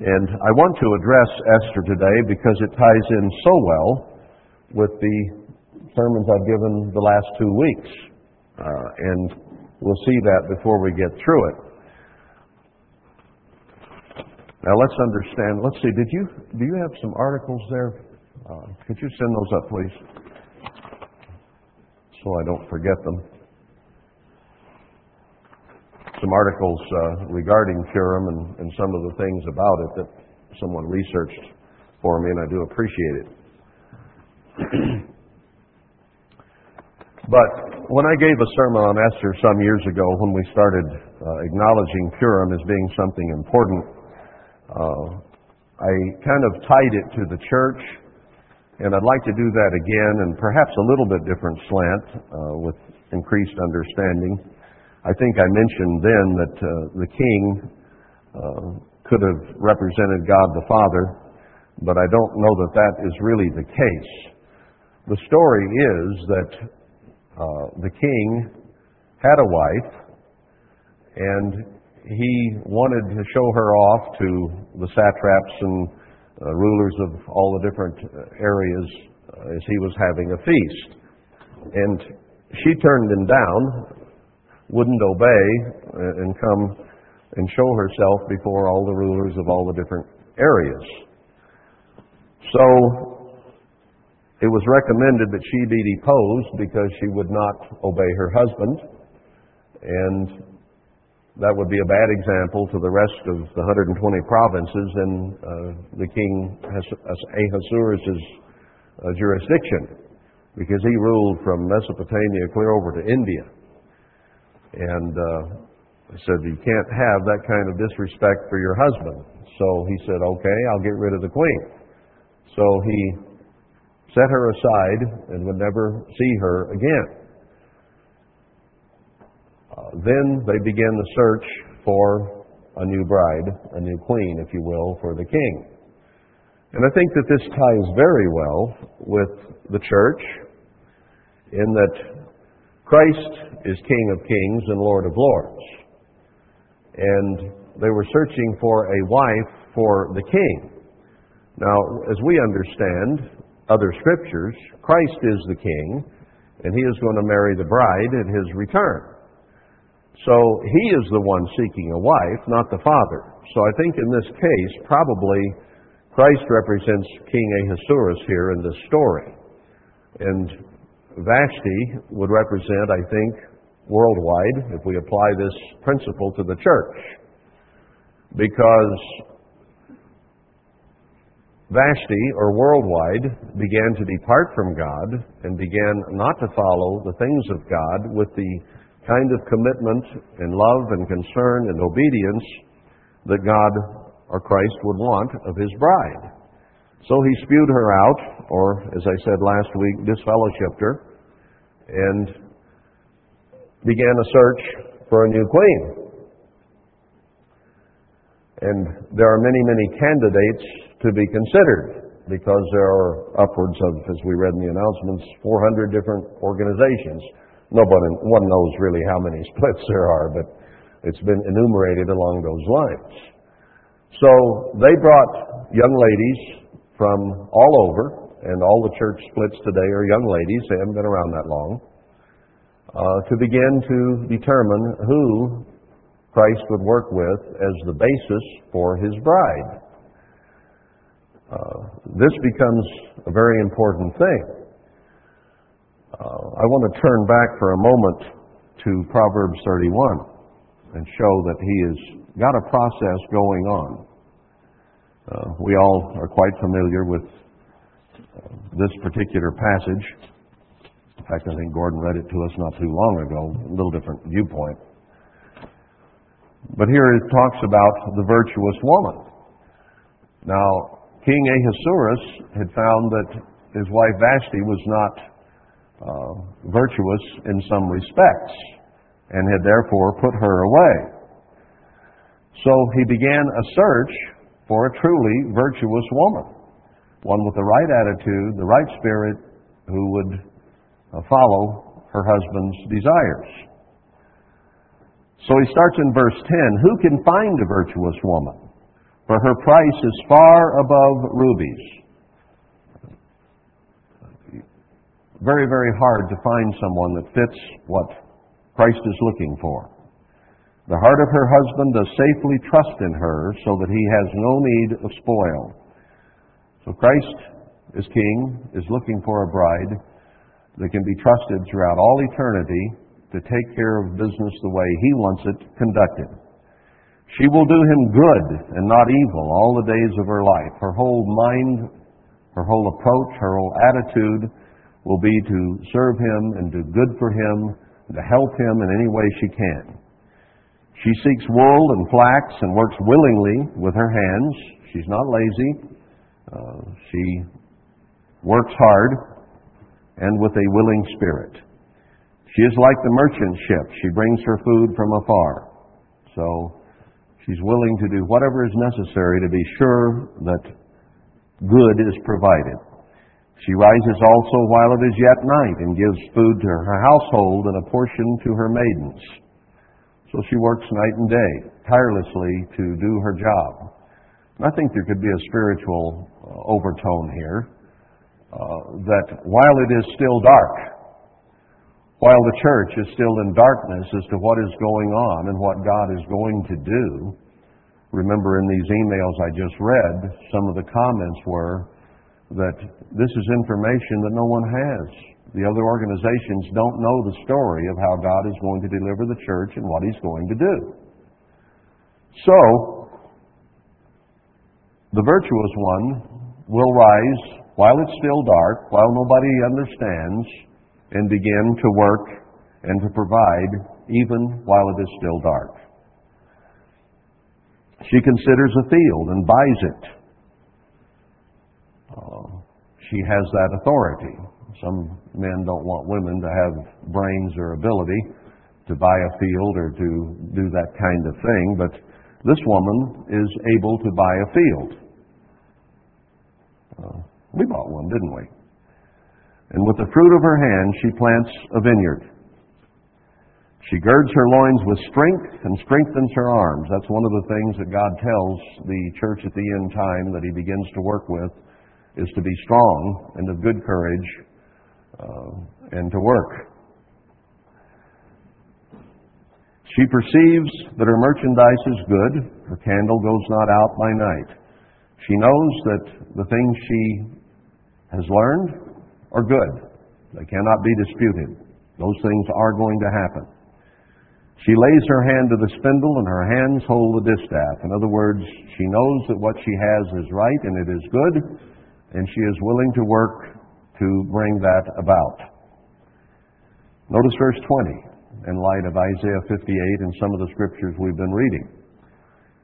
And I want to address Esther today because it ties in so well with the sermons I've given the last two weeks. Uh, and we'll see that before we get through it. Now let's understand. Let's see. Did you do you have some articles there? Uh, could you send those up, please, so I don't forget them? Some articles uh, regarding Purim and, and some of the things about it that someone researched for me, and I do appreciate it. but when I gave a sermon on Esther some years ago, when we started uh, acknowledging Purim as being something important, uh, I kind of tied it to the church, and I'd like to do that again, and perhaps a little bit different slant uh, with increased understanding. I think I mentioned then that uh, the king uh, could have represented God the Father, but I don't know that that is really the case. The story is that uh, the king had a wife, and he wanted to show her off to the satraps and uh, rulers of all the different areas uh, as he was having a feast. And she turned him down, wouldn't obey, uh, and come and show herself before all the rulers of all the different areas. So it was recommended that she be deposed because she would not obey her husband, and that would be a bad example to the rest of the 120 provinces in uh, the king Ahasuerus' uh, jurisdiction, because he ruled from Mesopotamia clear over to India. And uh, I said, You can't have that kind of disrespect for your husband. So he said, Okay, I'll get rid of the queen. So he set her aside and would never see her again. Uh, then they began the search for a new bride, a new queen, if you will, for the king. And I think that this ties very well with the church in that Christ is King of kings and Lord of lords. And they were searching for a wife for the king. Now, as we understand other scriptures, Christ is the king, and he is going to marry the bride at his return. So he is the one seeking a wife, not the father. So I think in this case, probably Christ represents King Ahasuerus here in this story. And Vashti would represent, I think, worldwide, if we apply this principle to the church. Because Vashti, or worldwide, began to depart from God and began not to follow the things of God with the kind of commitment and love and concern and obedience that God or Christ would want of his bride. So he spewed her out, or as I said last week, disfellowshipped her, and began a search for a new queen. And there are many, many candidates to be considered because there are upwards of, as we read in the announcements, 400 different organizations Nobody, one knows really how many splits there are, but it's been enumerated along those lines. So they brought young ladies from all over, and all the church splits today are young ladies, they haven't been around that long, uh, to begin to determine who Christ would work with as the basis for his bride. Uh, this becomes a very important thing. Uh, I want to turn back for a moment to Proverbs 31 and show that he has got a process going on. Uh, we all are quite familiar with uh, this particular passage. In fact, I think Gordon read it to us not too long ago, a little different viewpoint. But here it talks about the virtuous woman. Now, King Ahasuerus had found that his wife Vashti was not uh, virtuous in some respects and had therefore put her away. So he began a search for a truly virtuous woman, one with the right attitude, the right spirit, who would uh, follow her husband's desires. So he starts in verse 10 Who can find a virtuous woman? for her price is far above rubies. Very, very hard to find someone that fits what Christ is looking for. The heart of her husband does safely trust in her so that he has no need of spoil. So Christ, as King, is looking for a bride that can be trusted throughout all eternity to take care of business the way he wants it conducted. She will do him good and not evil all the days of her life. Her whole mind, her whole approach, her whole attitude will be to serve him and do good for him, and to help him in any way she can. She seeks wool and flax and works willingly with her hands. She's not lazy. Uh, she works hard and with a willing spirit. She is like the merchant ship. She brings her food from afar. So she's willing to do whatever is necessary to be sure that good is provided. She rises also while it is yet night and gives food to her household and a portion to her maidens. So she works night and day, tirelessly to do her job. And I think there could be a spiritual uh, overtone here uh, that while it is still dark, while the church is still in darkness as to what is going on and what God is going to do, remember in these emails I just read, some of the comments were that this is information that no one has. The other organizations don't know the story of how God is going to deliver the church and what He's going to do. So, the virtuous one will rise while it's still dark, while nobody understands, and begin to work and to provide even while it is still dark. She considers a field and buys it. Uh, she has that authority. Some men don't want women to have brains or ability to buy a field or to do that kind of thing, but this woman is able to buy a field. Uh, we bought one, didn't we? And with the fruit of her hand, she plants a vineyard. She girds her loins with strength and strengthens her arms. That's one of the things that God tells the church at the end time that He begins to work with, is to be strong and of good courage uh, and to work. She perceives that her merchandise is good. Her candle goes not out by night. She knows that the things she has learned are good. They cannot be disputed. Those things are going to happen. She lays her hand to the spindle and her hands hold the distaff. In other words, she knows that what she has is right and it is good, and she is willing to work to bring that about. Notice verse 20 in light of Isaiah 58 and some of the scriptures we've been reading.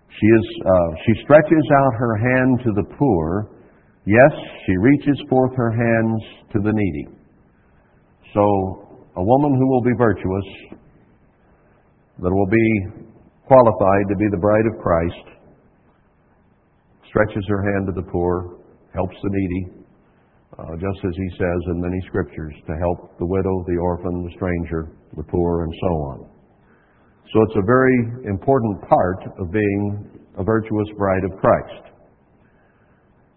She, is, uh, she stretches out her hand to the poor Yes, she reaches forth her hands to the needy. So, a woman who will be virtuous, that will be qualified to be the bride of Christ, stretches her hand to the poor, helps the needy, Uh, just as he says in many scriptures, to help the widow, the orphan, the stranger, the poor, and so on. So it's a very important part of being a virtuous bride of Christ.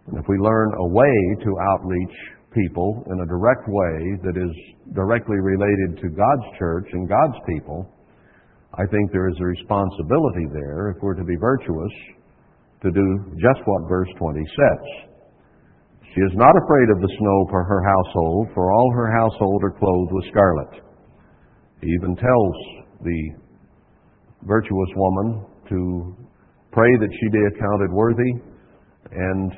And if we learn a way to outreach people in a direct way that is directly related to God's church and God's people, I think there is a responsibility there, if we're to be virtuous, to do just what verse 20 says. She is not afraid of the snow for her household, for all her household are clothed with scarlet. He even tells the virtuous woman to pray that she be accounted worthy and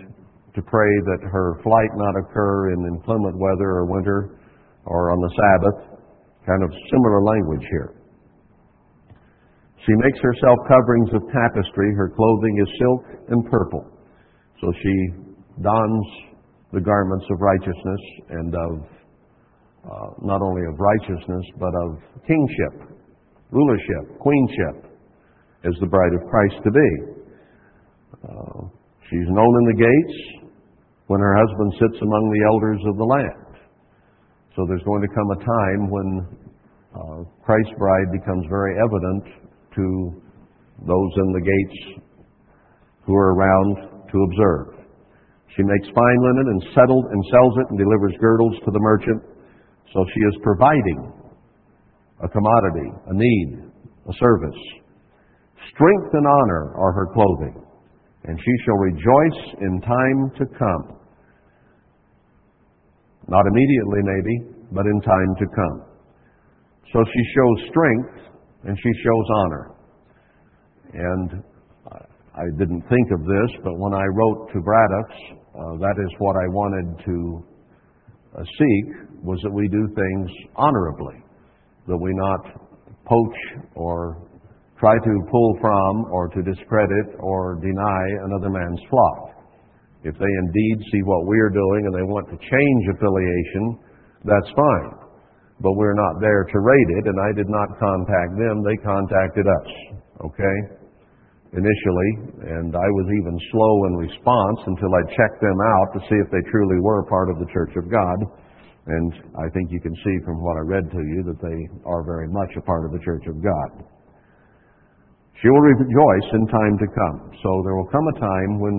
to pray that her flight not occur in inclement weather or winter or on the Sabbath. Kind of similar language here. She makes herself coverings of tapestry. Her clothing is silk and purple. So she dons the garments of righteousness and of uh, not only of righteousness, but of kingship, rulership, queenship, as the bride of Christ to be. Uh, she's known in the gates when her husband sits among the elders of the land. So there's going to come a time when uh, Christ's bride becomes very evident to those in the gates who are around to observe. She makes fine linen and settled and sells it and delivers girdles to the merchant. So she is providing a commodity, a need, a service. Strength and honor are her clothing, and she shall rejoice in time to come. Not immediately, maybe, but in time to come. So she shows strength and she shows honor. And I didn't think of this, but when I wrote to Braddock's, uh, that is what I wanted to uh, seek, was that we do things honorably, that we not poach or try to pull from or to discredit or deny another man's flock. If they indeed see what we are doing and they want to change affiliation, that's fine. But we're not there to raid it, and I did not contact them. They contacted us, okay, initially, and I was even slow in response until I checked them out to see if they truly were part of the Church of God. And I think you can see from what I read to you that they are very much a part of the Church of God. She will rejoice in time to come. So there will come a time when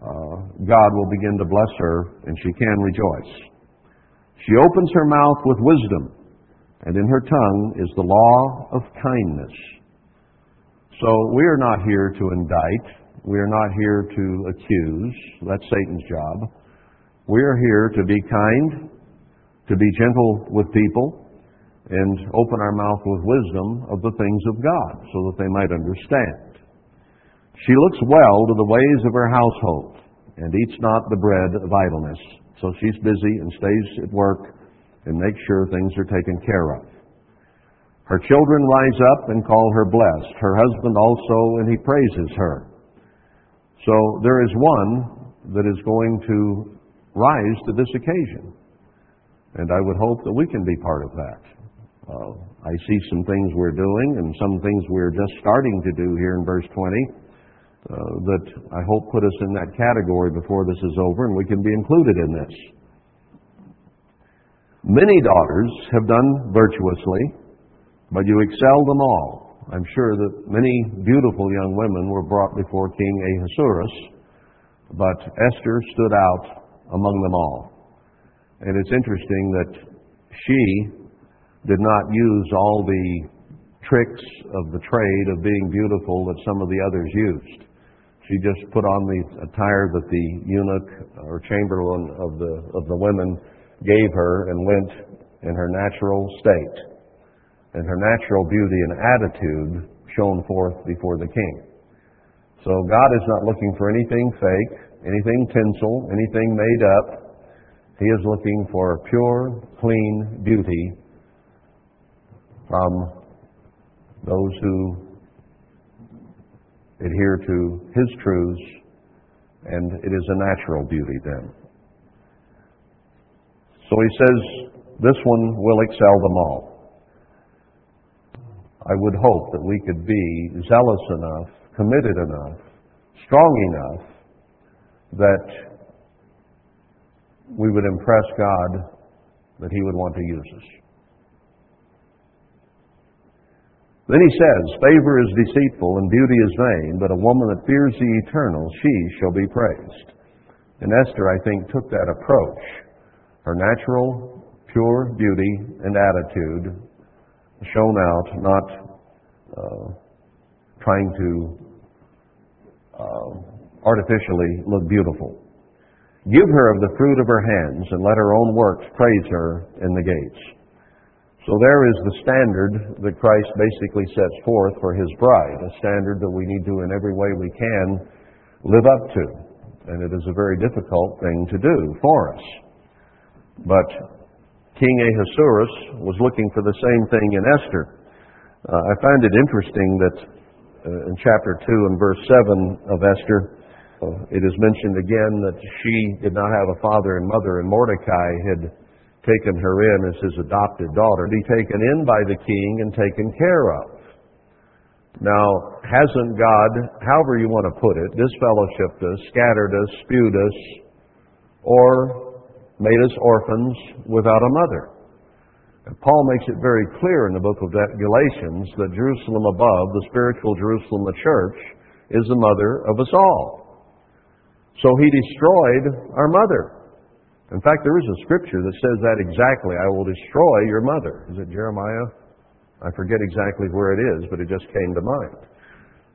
uh, God will begin to bless her and she can rejoice. She opens her mouth with wisdom, and in her tongue is the law of kindness. So we are not here to indict. We are not here to accuse. That's Satan's job. We are here to be kind, to be gentle with people, and open our mouth with wisdom of the things of God so that they might understand. She looks well to the ways of her household and eats not the bread of idleness. So she's busy and stays at work and makes sure things are taken care of. Her children rise up and call her blessed. Her husband also, and he praises her. So there is one that is going to rise to this occasion. And I would hope that we can be part of that. Uh, I see some things we're doing and some things we're just starting to do here in verse 20 uh, that I hope put us in that category before this is over and we can be included in this. Many daughters have done virtuously, but you excel them all. I'm sure that many beautiful young women were brought before King Ahasuerus, but Esther stood out among them all. And it's interesting that she did not use all the tricks of the trade of being beautiful that some of the others used. She just put on the attire that the eunuch or chamberlain of the, of the women gave her and went in her natural state. And her natural beauty and attitude shone forth before the king. So God is not looking for anything fake, anything tinsel, anything made up. He is looking for pure, clean beauty from those who adhere to His truths, and it is a natural beauty then. So he says, this one will excel them all. I would hope that we could be zealous enough, committed enough, strong enough that we would impress God that He would want to use us. Then he says, Favor is deceitful and beauty is vain, but a woman that fears the eternal, she shall be praised. And Esther, I think, took that approach. Her natural, pure beauty and attitude shown out, not uh, trying to uh, artificially look beautiful. Give her of the fruit of her hands, and let her own works praise her in the gates. So there is the standard that Christ basically sets forth for his bride, a standard that we need to, in every way we can, live up to. And it is a very difficult thing to do for us. But King Ahasuerus was looking for the same thing in Esther. Uh, I find it interesting that uh, in chapter 2 and verse 7 of Esther, uh, it is mentioned again that she did not have a father and mother, and Mordecai had taken her in as his adopted daughter, be taken in by the king and taken care of. Now, hasn't God, however you want to put it, disfellowshipped us, scattered us, spewed us, or made us orphans without a mother? And Paul makes it very clear in the book of Galatians that Jerusalem above, the spiritual Jerusalem, the church, is the mother of us all. So he destroyed our mother. In fact, there is a scripture that says that exactly. I will destroy your mother. Is it Jeremiah? I forget exactly where it is, but it just came to mind.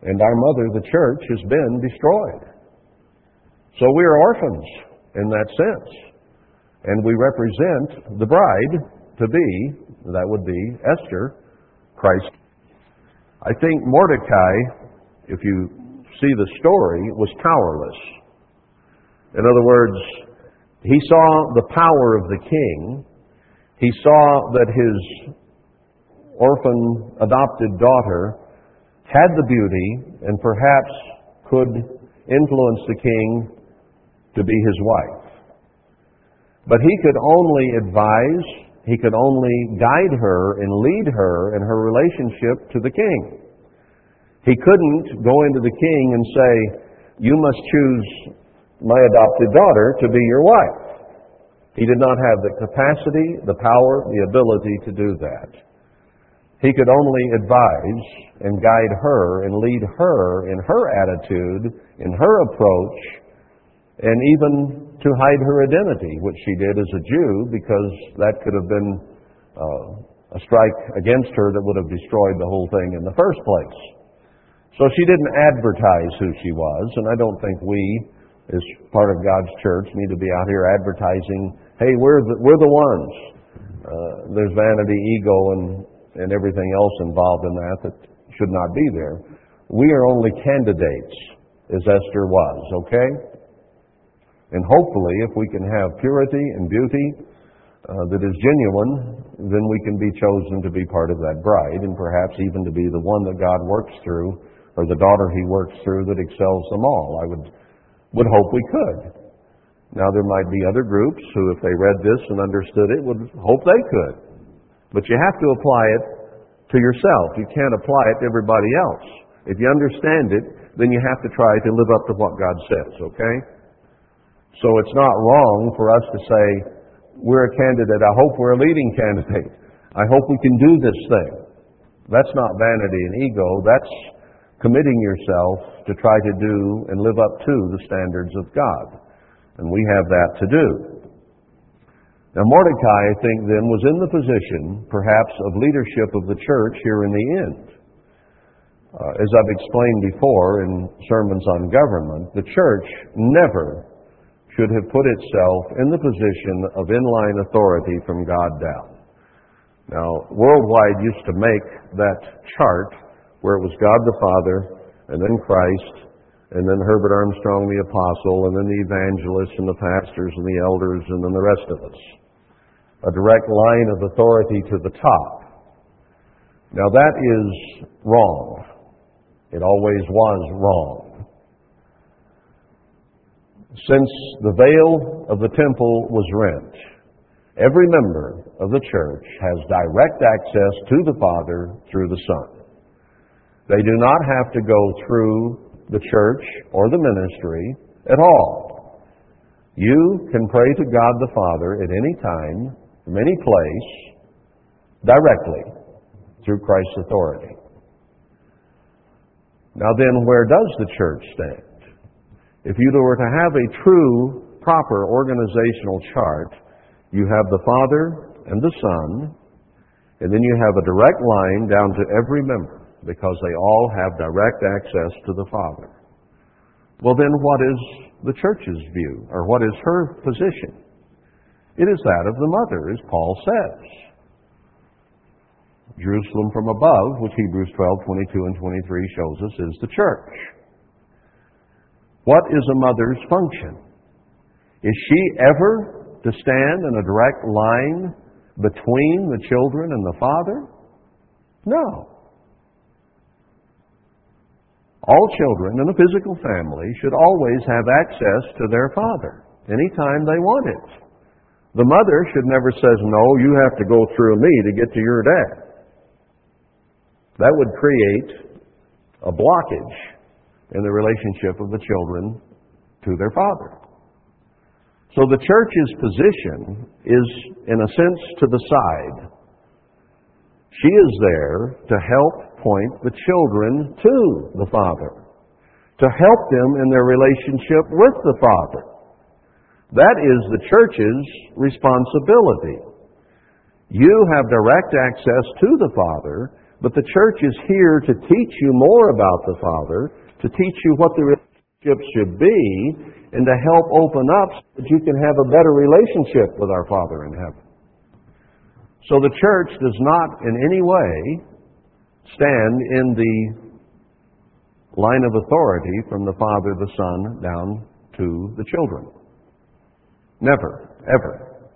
And our mother, the church, has been destroyed. So we are orphans in that sense. And we represent the bride to be, that would be Esther, Christ. I think Mordecai, if you see the story, was powerless. In other words, he saw the power of the king. He saw that his orphan adopted daughter had the beauty and perhaps could influence the king to be his wife. But he could only advise, he could only guide her and lead her in her relationship to the king. He couldn't go into the king and say, You must choose my adopted daughter to be your wife. He did not have the capacity, the power, the ability to do that. He could only advise and guide her and lead her in her attitude, in her approach, and even to hide her identity, which she did as a Jew, because that could have been uh, a strike against her that would have destroyed the whole thing in the first place. So she didn't advertise who she was, and I don't think we, as part of God's church, need to be out here advertising, hey, we're the, we're the ones. Uh, there's vanity, ego, and, and everything else involved in that that should not be there. We are only candidates, as Esther was, okay? And hopefully, if we can have purity and beauty uh, that is genuine, then we can be chosen to be part of that bride, and perhaps even to be the one that God works through, or the daughter He works through that excels them all. I would would hope we could. Now there might be other groups who, if they read this and understood it, would hope they could. But you have to apply it to yourself. You can't apply it to everybody else. If you understand it, then you have to try to live up to what God says, okay? So it's not wrong for us to say, we're a candidate. I hope we're a leading candidate. I hope we can do this thing. That's not vanity and ego. That's committing yourself to try to do and live up to the standards of God. And we have that to do. Now, Mordecai, I think, then, was in the position, perhaps, of leadership of the church here in the end. Uh, as I've explained before in sermons on government, the church never should have put itself in the position of inline authority from God down. Now, Worldwide used to make that chart where it was God the Father, and then Christ, and then Herbert Armstrong the Apostle, and then the evangelists and the pastors and the elders, and then the rest of us. A direct line of authority to the top. Now that is wrong. It always was wrong. Since the veil of the temple was rent, every member of the church has direct access to the Father through the Son. They do not have to go through the church or the ministry at all. You can pray to God the Father at any time, from any place, directly, through Christ's authority. Now then, where does the church stand? If you were to have a true, proper organizational chart, you have the Father and the Son, and then you have a direct line down to every member because they all have direct access to the Father. Well, then what is the church's view, or what is her position? It is that of the mother, as Paul says. Jerusalem from above, which Hebrews 12, 22 and 23 shows us, is the church. What is a mother's function? Is she ever to stand in a direct line between the children and the father? No. All children in a physical family should always have access to their father anytime they want it. The mother should never say, No, you have to go through me to get to your dad. That would create a blockage in the relationship of the children to their father. So the church's position is, in a sense, to the side. She is there to help point the children to the Father. to help them in their relationship with the Father. That is the church's responsibility. You have direct access to the Father, but the church is here to teach you more about the Father, to teach you what the relationship should be, and to help open up so that you can have a better relationship with our Father in heaven. So the church does not in any way stand in the line of authority from the Father, the Son, down to the children. Never, ever.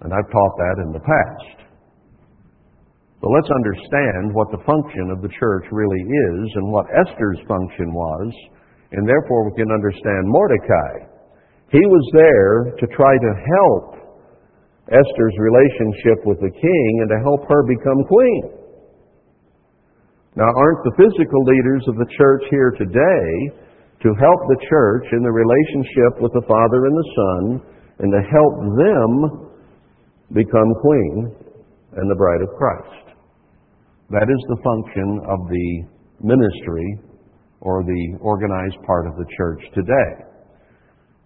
And I've taught that in the past. But let's understand what the function of the church really is and what Esther's function was, and therefore we can understand Mordecai. He was there to try to help Esther's relationship with the king and to help her become queen. Now, aren't the physical leaders of the church here today to help the church in the relationship with the Father and the Son and to help them become queen and the bride of Christ. That is the function of the ministry or the organized part of the church today.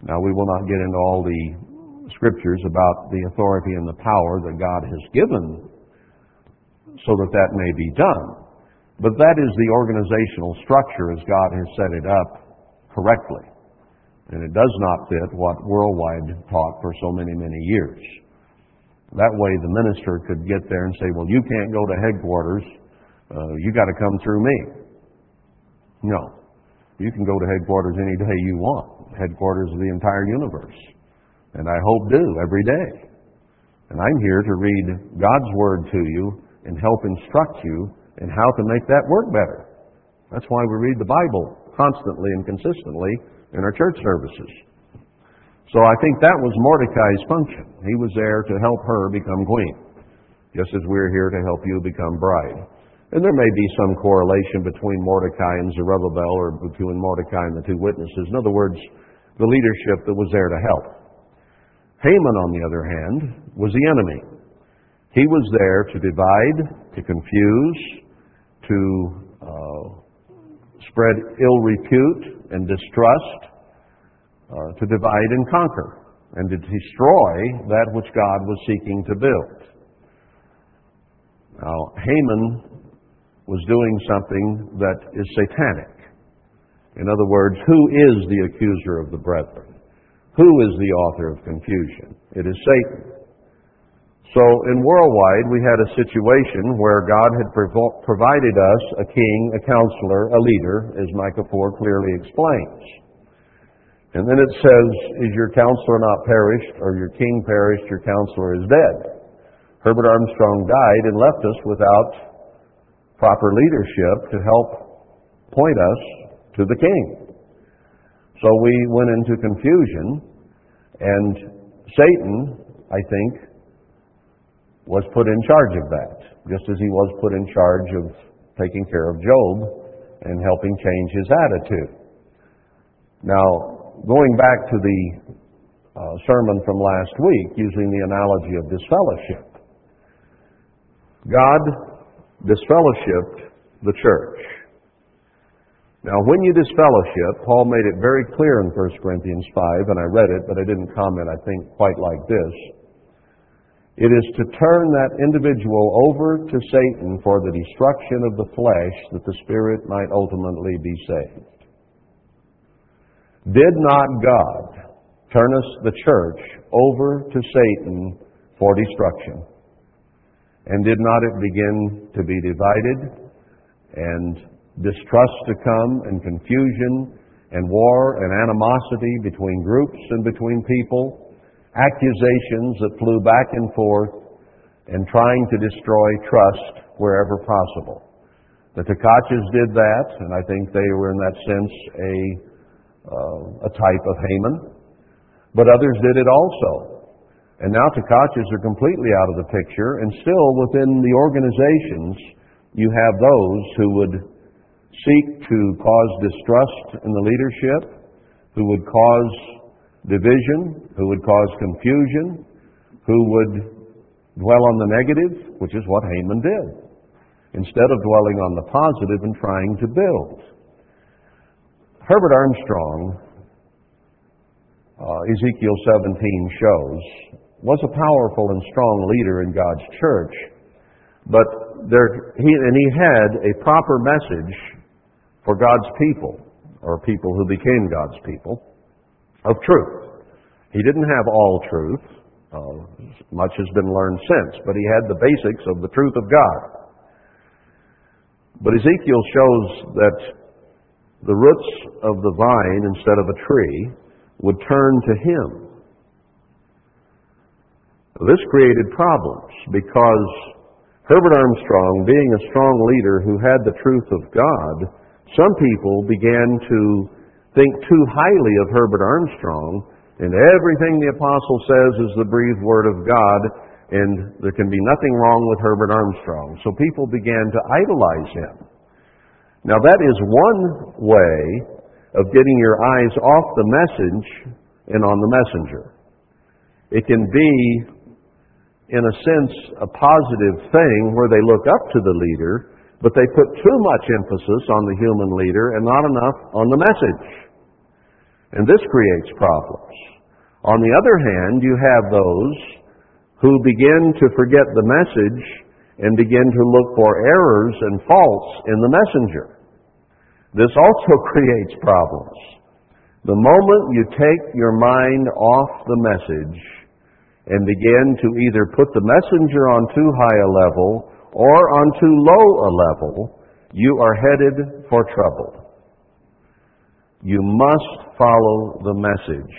Now, we will not get into all the scriptures about the authority and the power that God has given so that that may be done. But that is the organizational structure as God has set it up correctly. And it does not fit what worldwide taught for so many, many years. That way the minister could get there and say, well, you can't go to headquarters. Uh, you got to come through me. No. You can go to headquarters any day you want. Headquarters of the entire universe. And I hope do every day. And I'm here to read God's Word to you and help instruct you in how to make that work better. That's why we read the Bible constantly and consistently in our church services. So I think that was Mordecai's function. He was there to help her become queen, just as we're here to help you become bride. And there may be some correlation between Mordecai and Zerubbabel or between Mordecai and the two witnesses. In other words, the leadership that was there to help. Haman, on the other hand, was the enemy. He was there to divide, to confuse, to uh, spread ill repute and distrust, uh, to divide and conquer, and to destroy that which God was seeking to build. Now, Haman was doing something that is satanic. In other words, who is the accuser of the brethren? Who is the author of confusion? It is Satan. So in worldwide, we had a situation where God had provided us a king, a counselor, a leader, as Micah 4 clearly explains. And then it says, Is your counselor not perished, or your king perished, your counselor is dead? Herbert Armstrong died and left us without proper leadership to help point us to the king. So we went into confusion, and Satan, I think, was put in charge of that, just as he was put in charge of taking care of Job and helping change his attitude. Now, going back to the uh, sermon from last week, using the analogy of disfellowship, God disfellowshipped the church. Now, when you disfellowship, Paul made it very clear in 1 Corinthians 5, and I read it, but I didn't comment, I think, quite like this. It is to turn that individual over to Satan for the destruction of the flesh that the spirit might ultimately be saved. Did not God turn us, the church, over to Satan for destruction? And did not it begin to be divided and distrust to come and confusion and war and animosity between groups and between people? accusations that flew back and forth and trying to destroy trust wherever possible. The Tkaches did that, and I think they were in that sense a, uh, a type of Haman. But others did it also. And now Tkaches are completely out of the picture, and still within the organizations, you have those who would seek to cause distrust in the leadership, who would cause division, who would cause confusion, who would dwell on the negative, which is what Haman did, instead of dwelling on the positive and trying to build. Herbert Armstrong, uh, Ezekiel 17 shows, was a powerful and strong leader in God's church, but there, he, and he had a proper message for God's people, or people who became God's people, of truth. He didn't have all truth. Uh, much has been learned since, but he had the basics of the truth of God. But Ezekiel shows that the roots of the vine, instead of a tree, would turn to him. This created problems because Herbert Armstrong, being a strong leader who had the truth of God, some people began to think too highly of Herbert Armstrong, and everything the apostle says is the breathed word of God, and there can be nothing wrong with Herbert Armstrong. So people began to idolize him. Now that is one way of getting your eyes off the message and on the messenger. It can be in a sense, a positive thing where they look up to the leader, but they put too much emphasis on the human leader and not enough on the message. And this creates problems. On the other hand, you have those who begin to forget the message and begin to look for errors and faults in the messenger. This also creates problems. The moment you take your mind off the message, and begin to either put the messenger on too high a level or on too low a level, you are headed for trouble. You must follow the message.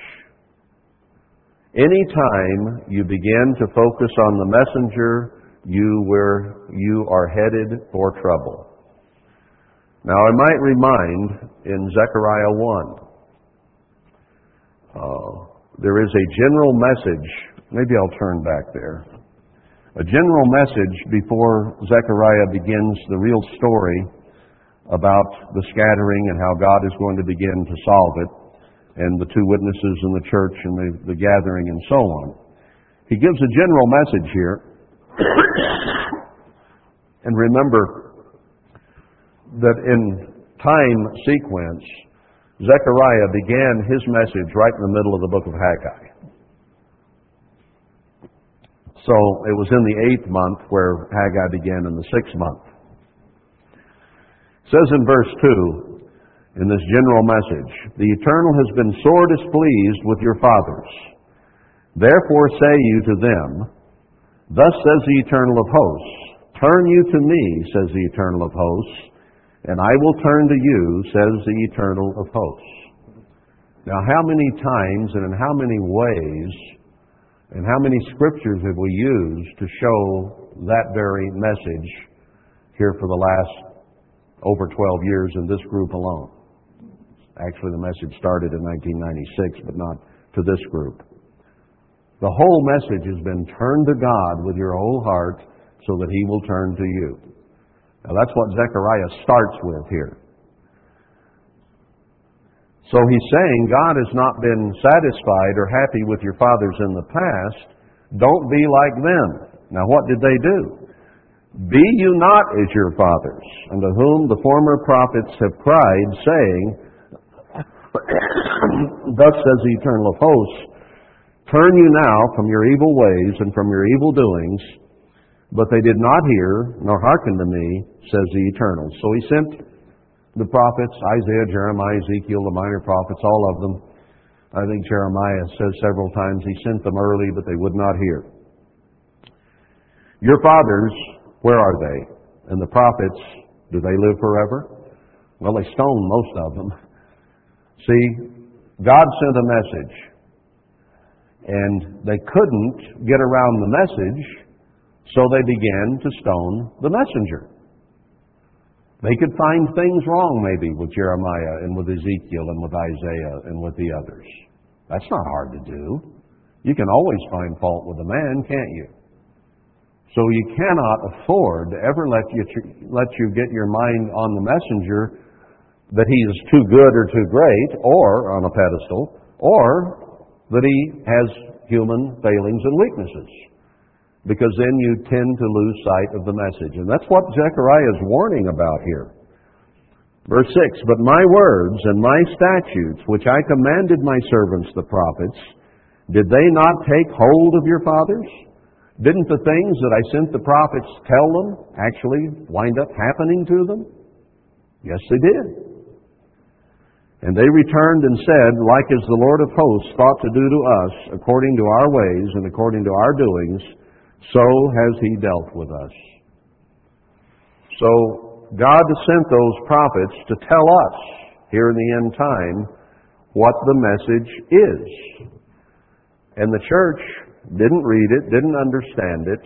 Anytime you begin to focus on the messenger, you, were, you are headed for trouble. Now, I might remind in Zechariah 1, uh, there is a general message Maybe I'll turn back there. A general message before Zechariah begins the real story about the scattering and how God is going to begin to solve it, and the two witnesses in the church and the, the gathering and so on. He gives a general message here. and remember that in time sequence, Zechariah began his message right in the middle of the book of Haggai. So it was in the eighth month where Haggai began in the sixth month. It says in verse 2, in this general message, The Eternal has been sore displeased with your fathers. Therefore say you to them, Thus says the Eternal of hosts, Turn you to me, says the Eternal of hosts, and I will turn to you, says the Eternal of hosts. Now, how many times and in how many ways and how many scriptures have we used to show that very message here for the last over 12 years in this group alone? Actually, the message started in 1996, but not to this group. The whole message has been turn to God with your whole heart so that He will turn to you. Now that's what Zechariah starts with here. So he's saying God has not been satisfied or happy with your fathers in the past. Don't be like them. Now, what did they do? Be you not as your fathers, unto whom the former prophets have cried, saying, Thus says the Eternal of hosts, Turn you now from your evil ways and from your evil doings. But they did not hear, nor hearken to me, says the Eternal. So he sent the prophets, Isaiah, Jeremiah, Ezekiel, the minor prophets, all of them. I think Jeremiah says several times he sent them early, but they would not hear. Your fathers, where are they? And the prophets, do they live forever? Well, they stoned most of them. See, God sent a message, and they couldn't get around the message, so they began to stone the messenger. They could find things wrong maybe with Jeremiah and with Ezekiel and with Isaiah and with the others. That's not hard to do. You can always find fault with a man, can't you? So you cannot afford to ever let you, let you get your mind on the messenger that he is too good or too great, or on a pedestal, or that he has human failings and weaknesses because then you tend to lose sight of the message. And that's what Zechariah is warning about here. Verse 6 But my words and my statutes, which I commanded my servants the prophets, did they not take hold of your fathers? Didn't the things that I sent the prophets tell them actually wind up happening to them? Yes, they did. And they returned and said, Like as the Lord of hosts thought to do to us, according to our ways and according to our doings, so has he dealt with us. So God sent those prophets to tell us here in the end time what the message is. And the church didn't read it, didn't understand it,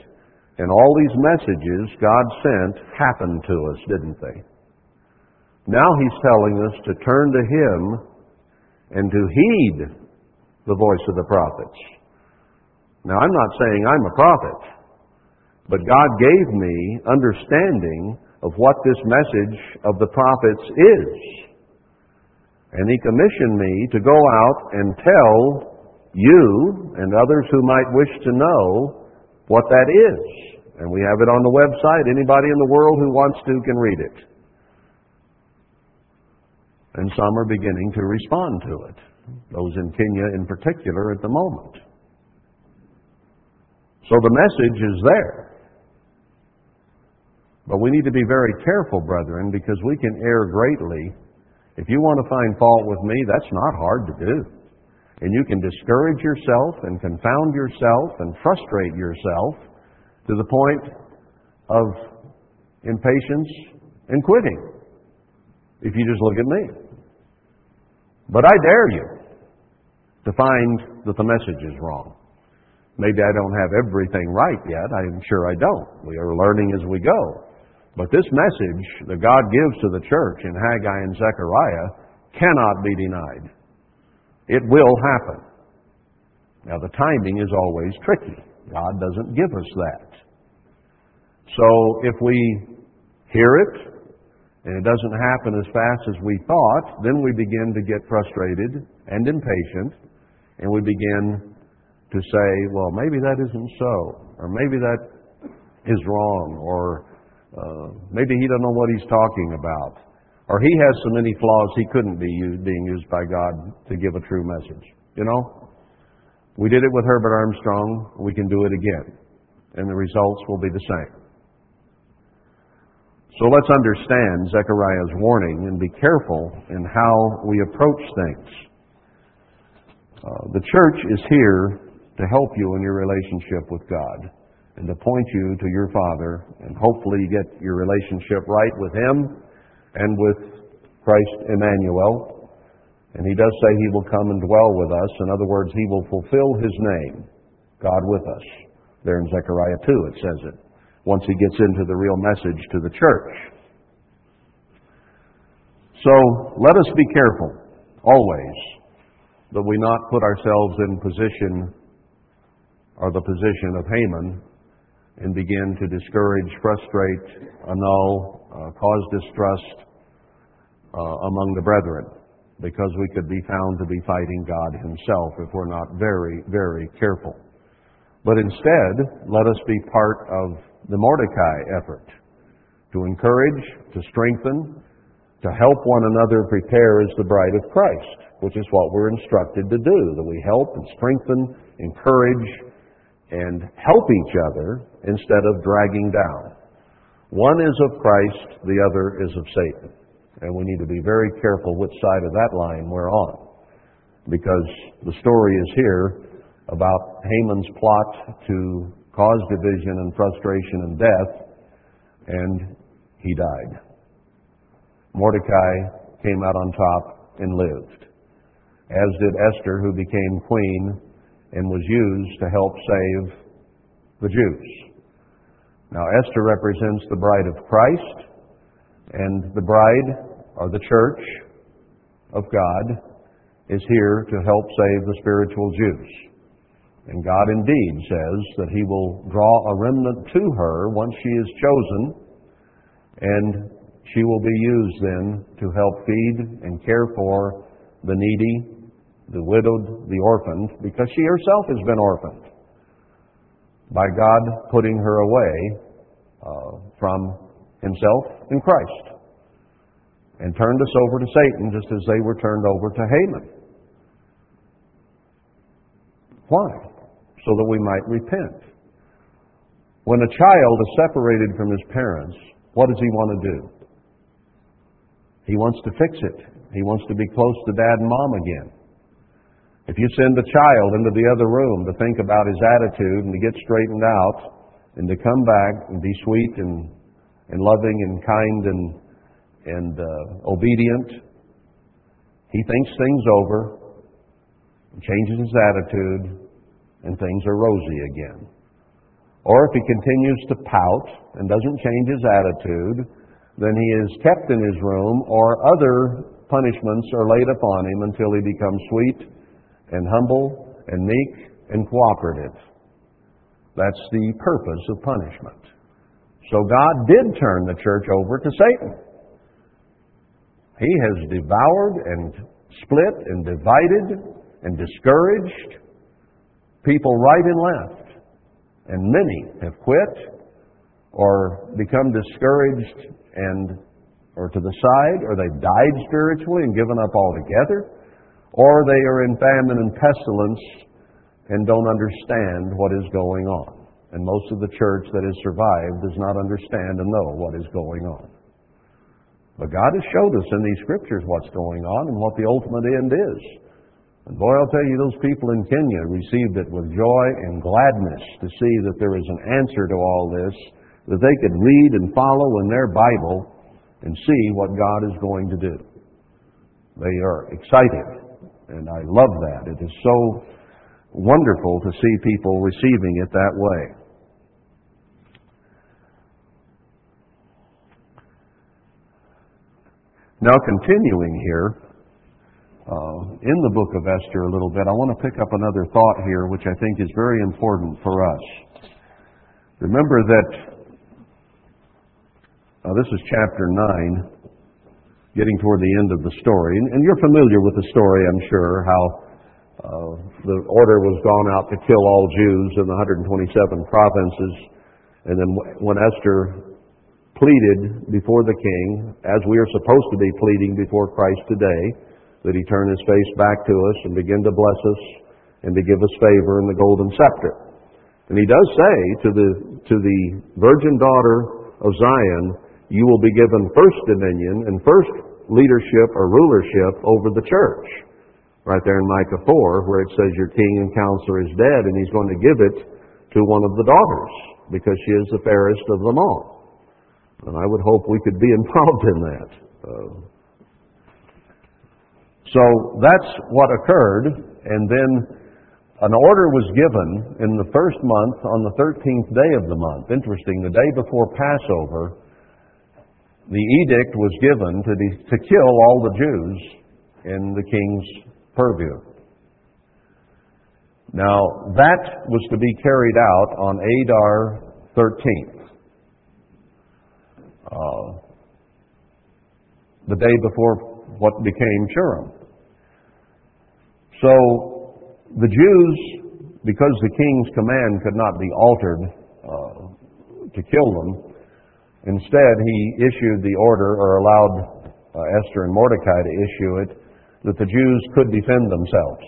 and all these messages God sent happened to us, didn't they? Now he's telling us to turn to him and to heed the voice of the prophets. Now I'm not saying I'm a prophet, but God gave me understanding of what this message of the prophets is. And he commissioned me to go out and tell you and others who might wish to know what that is. And we have it on the website. Anybody in the world who wants to can read it. And some are beginning to respond to it. Those in Kenya in particular at the moment. So the message is there. But we need to be very careful, brethren, because we can err greatly. If you want to find fault with me, that's not hard to do. And you can discourage yourself and confound yourself and frustrate yourself to the point of impatience and quitting if you just look at me. But I dare you to find that the message is wrong. Maybe I don't have everything right yet. I'm sure I don't. We are learning as we go. But this message that God gives to the church in Haggai and Zechariah cannot be denied. It will happen. Now, the timing is always tricky. God doesn't give us that. So, if we hear it and it doesn't happen as fast as we thought, then we begin to get frustrated and impatient, and we begin to say, well, maybe that isn't so, or maybe that is wrong, or uh, maybe he doesn't know what he's talking about. Or he has so many flaws he couldn't be used, being used by God to give a true message. You know? We did it with Herbert Armstrong. We can do it again. And the results will be the same. So let's understand Zechariah's warning and be careful in how we approach things. Uh, the church is here to help you in your relationship with God and to point you to your Father and hopefully get your relationship right with Him and with Christ Emmanuel. And he does say he will come and dwell with us. In other words, he will fulfill his name, God with us. There in Zechariah 2 it says it, once he gets into the real message to the church. So let us be careful, always, that we not put ourselves in position or the position of Haman and begin to discourage, frustrate, annul, uh, cause distrust, uh, among the brethren because we could be found to be fighting God Himself if we're not very, very careful. But instead, let us be part of the Mordecai effort to encourage, to strengthen, to help one another prepare as the bride of Christ, which is what we're instructed to do, that we help and strengthen, encourage, and help each other instead of dragging down. One is of Christ, the other is of Satan. And we need to be very careful which side of that line we're on. Because the story is here about Haman's plot to cause division and frustration and death, and he died. Mordecai came out on top and lived, as did Esther, who became queen and was used to help save the Jews. Now, Esther represents the bride of Christ, and the bride or the church of God is here to help save the spiritual Jews. And God indeed says that He will draw a remnant to her once she is chosen, and she will be used then to help feed and care for the needy, the widowed, the orphaned, because she herself has been orphaned by God putting her away uh, from Himself in Christ. and turned us over to Satan just as they were turned over to Haman. Why? So that we might repent. When a child is separated from his parents, what does he want to do? He wants to fix it. He wants to be close to dad and mom again. If you send a child into the other room to think about his attitude and to get straightened out and to come back and be sweet and, and loving and kind and, and uh, obedient, he thinks things over, changes his attitude, and things are rosy again. Or if he continues to pout and doesn't change his attitude, then he is kept in his room or other punishments are laid upon him until he becomes sweet and humble and meek and cooperative. That's the purpose of punishment. So God did turn the church over to Satan. He has devoured and split and divided and discouraged people right and left. And many have quit or become discouraged and or to the side, or they've died spiritually and given up altogether or they are in famine and pestilence and don't understand what is going on. And most of the church that has survived does not understand and know what is going on. But God has showed us in these scriptures what's going on and what the ultimate end is. And boy, I'll tell you, those people in Kenya received it with joy and gladness to see that there is an answer to all this, that they could read and follow in their Bible and see what God is going to do. They are excited and I love that. It is so wonderful to see people receiving it that way. Now, continuing here, uh, in the book of Esther a little bit, I want to pick up another thought here, which I think is very important for us. Remember that uh, this is chapter 9, getting toward the end of the story. And, and you're familiar with the story, I'm sure, how uh, the order was gone out to kill all Jews in the 127 provinces. And then when Esther pleaded before the king, as we are supposed to be pleading before Christ today, that he turn his face back to us and begin to bless us and to give us favor in the golden scepter. And he does say to the, to the virgin daughter of Zion, you will be given first dominion and first leadership or rulership over the church. Right there in Micah 4, where it says, Your king and counselor is dead, and he's going to give it to one of the daughters, because she is the fairest of them all. And I would hope we could be involved in that. Uh, so that's what occurred, and then an order was given in the first month on the 13th day of the month. Interesting, the day before Passover, the edict was given to, be, to kill all the Jews in the king's purview. Now, that was to be carried out on Adar 13th, uh, the day before what became Purim. So, the Jews, because the king's command could not be altered uh, to kill them, Instead, he issued the order, or allowed uh, Esther and Mordecai to issue it, that the Jews could defend themselves,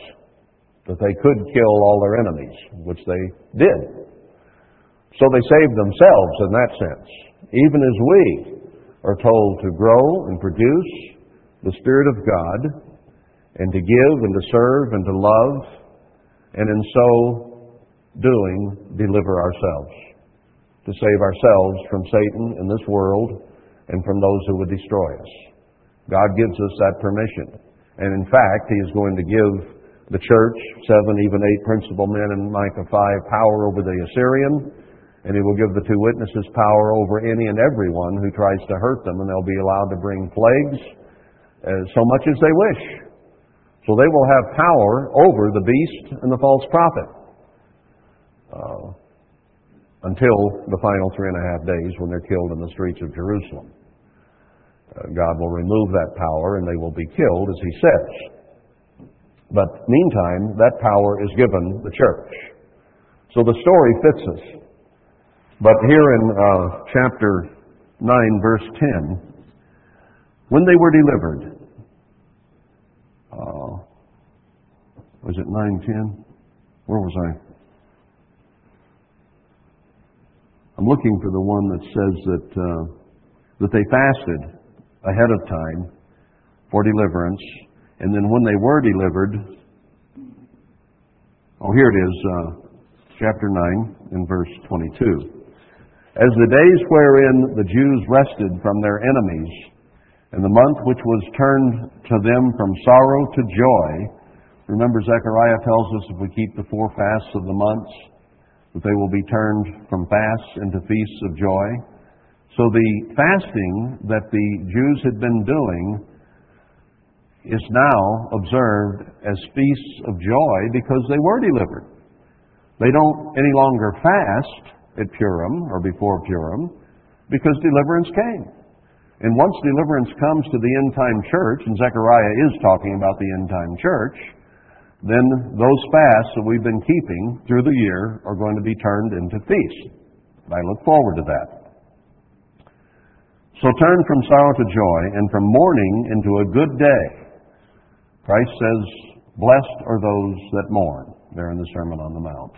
that they could kill all their enemies, which they did. So they saved themselves in that sense. Even as we are told to grow and produce the Spirit of God, and to give and to serve and to love, and in so doing, deliver ourselves to save ourselves from Satan and this world and from those who would destroy us. God gives us that permission. And in fact, He is going to give the church, seven, even eight principal men in Micah 5, power over the Assyrian, and He will give the two witnesses power over any and everyone who tries to hurt them, and they'll be allowed to bring plagues uh, so much as they wish. So they will have power over the beast and the false prophet. Uh, until the final three and a half days when they're killed in the streets of Jerusalem. Uh, God will remove that power and they will be killed, as He says. But meantime, that power is given the church. So the story fits us. But here in uh, chapter 9, verse 10, When they were delivered, uh, was it 910? Where was I? I'm looking for the one that says that, uh, that they fasted ahead of time for deliverance, and then when they were delivered, oh, here it is, uh, chapter 9 in verse 22. As the days wherein the Jews rested from their enemies, and the month which was turned to them from sorrow to joy, remember Zechariah tells us if we keep the four fasts of the months, that they will be turned from fasts into feasts of joy. So the fasting that the Jews had been doing is now observed as feasts of joy because they were delivered. They don't any longer fast at Purim or before Purim because deliverance came. And once deliverance comes to the end time church, and Zechariah is talking about the end time church, then those fasts that we've been keeping through the year are going to be turned into feasts. I look forward to that. So turn from sorrow to joy and from mourning into a good day. Christ says, Blessed are those that mourn, there in the Sermon on the Mount.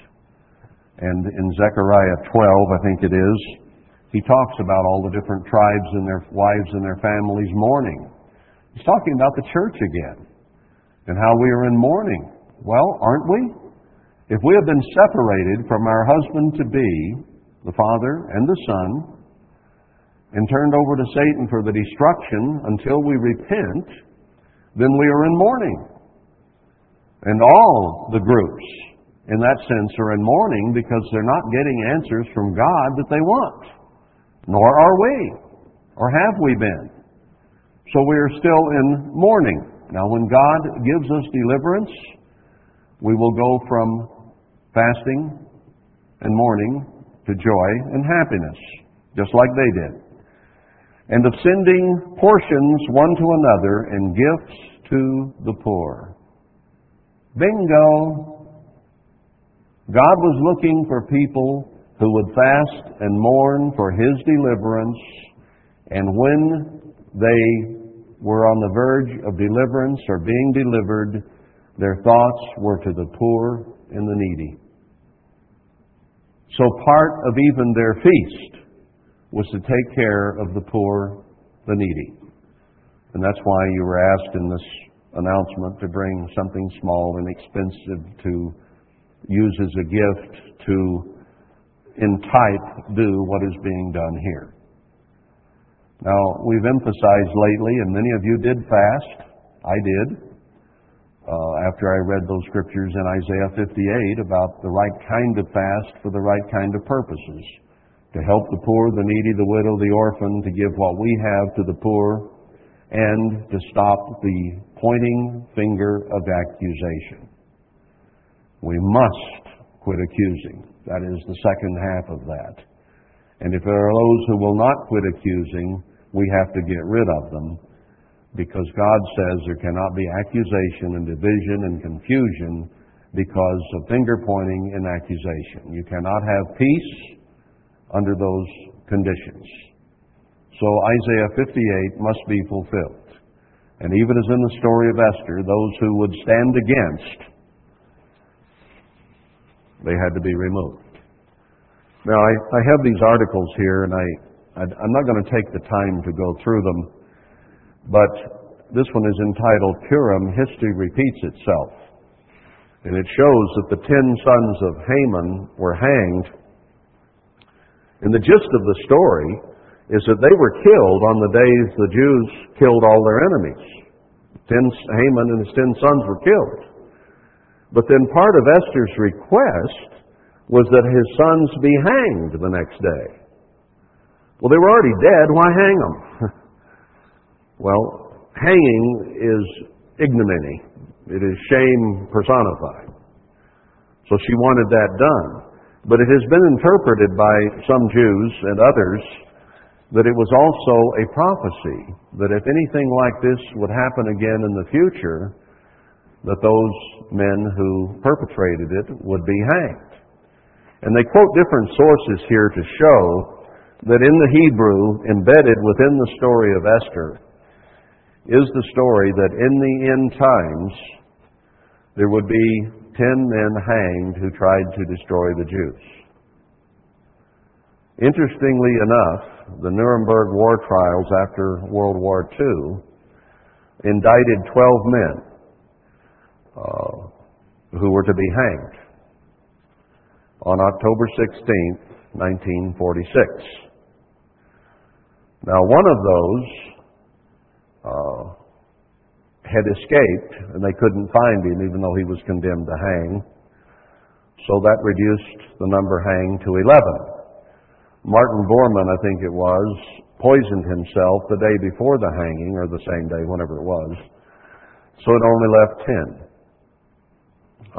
And in Zechariah 12, I think it is, he talks about all the different tribes and their wives and their families mourning. He's talking about the church again and how we are in mourning. Well, aren't we? If we have been separated from our husband to be, the Father and the Son, and turned over to Satan for the destruction until we repent, then we are in mourning. And all the groups, in that sense, are in mourning because they're not getting answers from God that they want. Nor are we. Or have we been? So we are still in mourning. Now, when God gives us deliverance, we will go from fasting and mourning to joy and happiness, just like they did. And of sending portions one to another and gifts to the poor. Bingo! God was looking for people who would fast and mourn for His deliverance, and when they were on the verge of deliverance or being delivered, their thoughts were to the poor and the needy. So part of even their feast was to take care of the poor, the needy. And that's why you were asked in this announcement to bring something small and expensive to use as a gift to, in type, do what is being done here. Now, we've emphasized lately, and many of you did fast. I did. Uh, after I read those scriptures in Isaiah 58 about the right kind of fast for the right kind of purposes to help the poor, the needy, the widow, the orphan, to give what we have to the poor, and to stop the pointing finger of accusation. We must quit accusing. That is the second half of that. And if there are those who will not quit accusing, we have to get rid of them because God says there cannot be accusation and division and confusion because of finger pointing and accusation. You cannot have peace under those conditions. So Isaiah 58 must be fulfilled. And even as in the story of Esther, those who would stand against, they had to be removed. Now, I, I have these articles here, and I, I'm not going to take the time to go through them, but this one is entitled Purim History Repeats Itself. And it shows that the ten sons of Haman were hanged. And the gist of the story is that they were killed on the days the Jews killed all their enemies. Ten, Haman and his ten sons were killed. But then part of Esther's request was that his sons be hanged the next day. Well, they were already dead. Why hang them? well, hanging is ignominy. It is shame personified. So she wanted that done. But it has been interpreted by some Jews and others that it was also a prophecy that if anything like this would happen again in the future, that those men who perpetrated it would be hanged. And they quote different sources here to show that in the Hebrew, embedded within the story of Esther, is the story that in the end times there would be ten men hanged who tried to destroy the Jews. Interestingly enough, the Nuremberg war trials after World War II indicted 12 men uh, who were to be hanged on October 16, 1946. Now, one of those uh, had escaped, and they couldn't find him, even though he was condemned to hang. So that reduced the number hanged to 11. Martin Bormann, I think it was, poisoned himself the day before the hanging, or the same day, whenever it was. So it only left 10.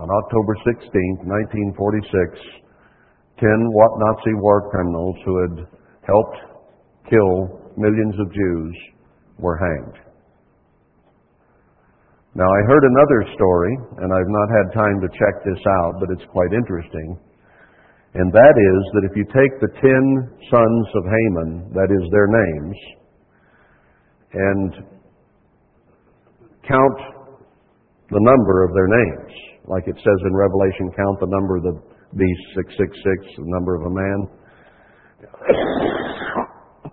On October 16, 1946, 10 what Nazi war criminals who had helped kill millions of Jews were hanged. Now, I heard another story, and I've not had time to check this out, but it's quite interesting. And that is that if you take the ten sons of Haman, that is their names, and count the number of their names, like it says in Revelation, count the number of the beast, 666, the number of a man.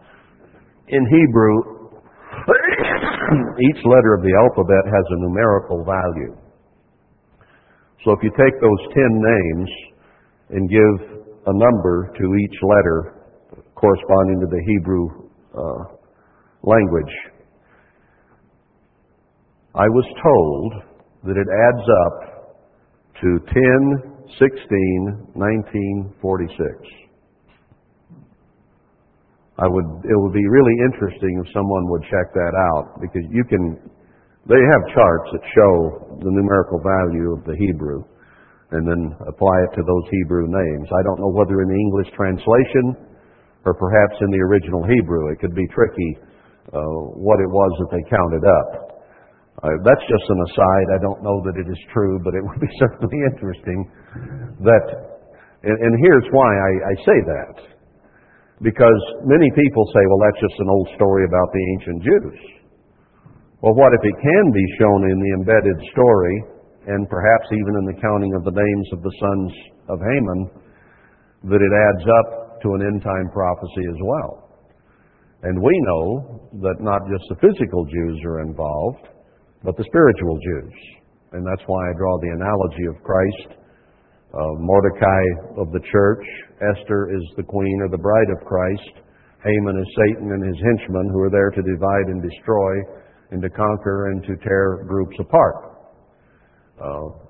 In Hebrew, each letter of the alphabet has a numerical value. So if you take those ten names and give a number to each letter corresponding to the Hebrew uh, language, I was told that it adds up to 10, 16, 19, 46. I would, it would be really interesting if someone would check that out because you can, they have charts that show the numerical value of the Hebrew and then apply it to those Hebrew names. I don't know whether in the English translation or perhaps in the original Hebrew. It could be tricky uh, what it was that they counted up. Uh, that's just an aside. I don't know that it is true, but it would be certainly interesting that, and, and here's why I, I say that. Because many people say, well, that's just an old story about the ancient Jews. Well, what if it can be shown in the embedded story, and perhaps even in the counting of the names of the sons of Haman, that it adds up to an end time prophecy as well? And we know that not just the physical Jews are involved, but the spiritual Jews. And that's why I draw the analogy of Christ Mordecai of the church. Esther is the queen or the bride of Christ. Haman is Satan and his henchmen who are there to divide and destroy and to conquer and to tear groups apart. Uh,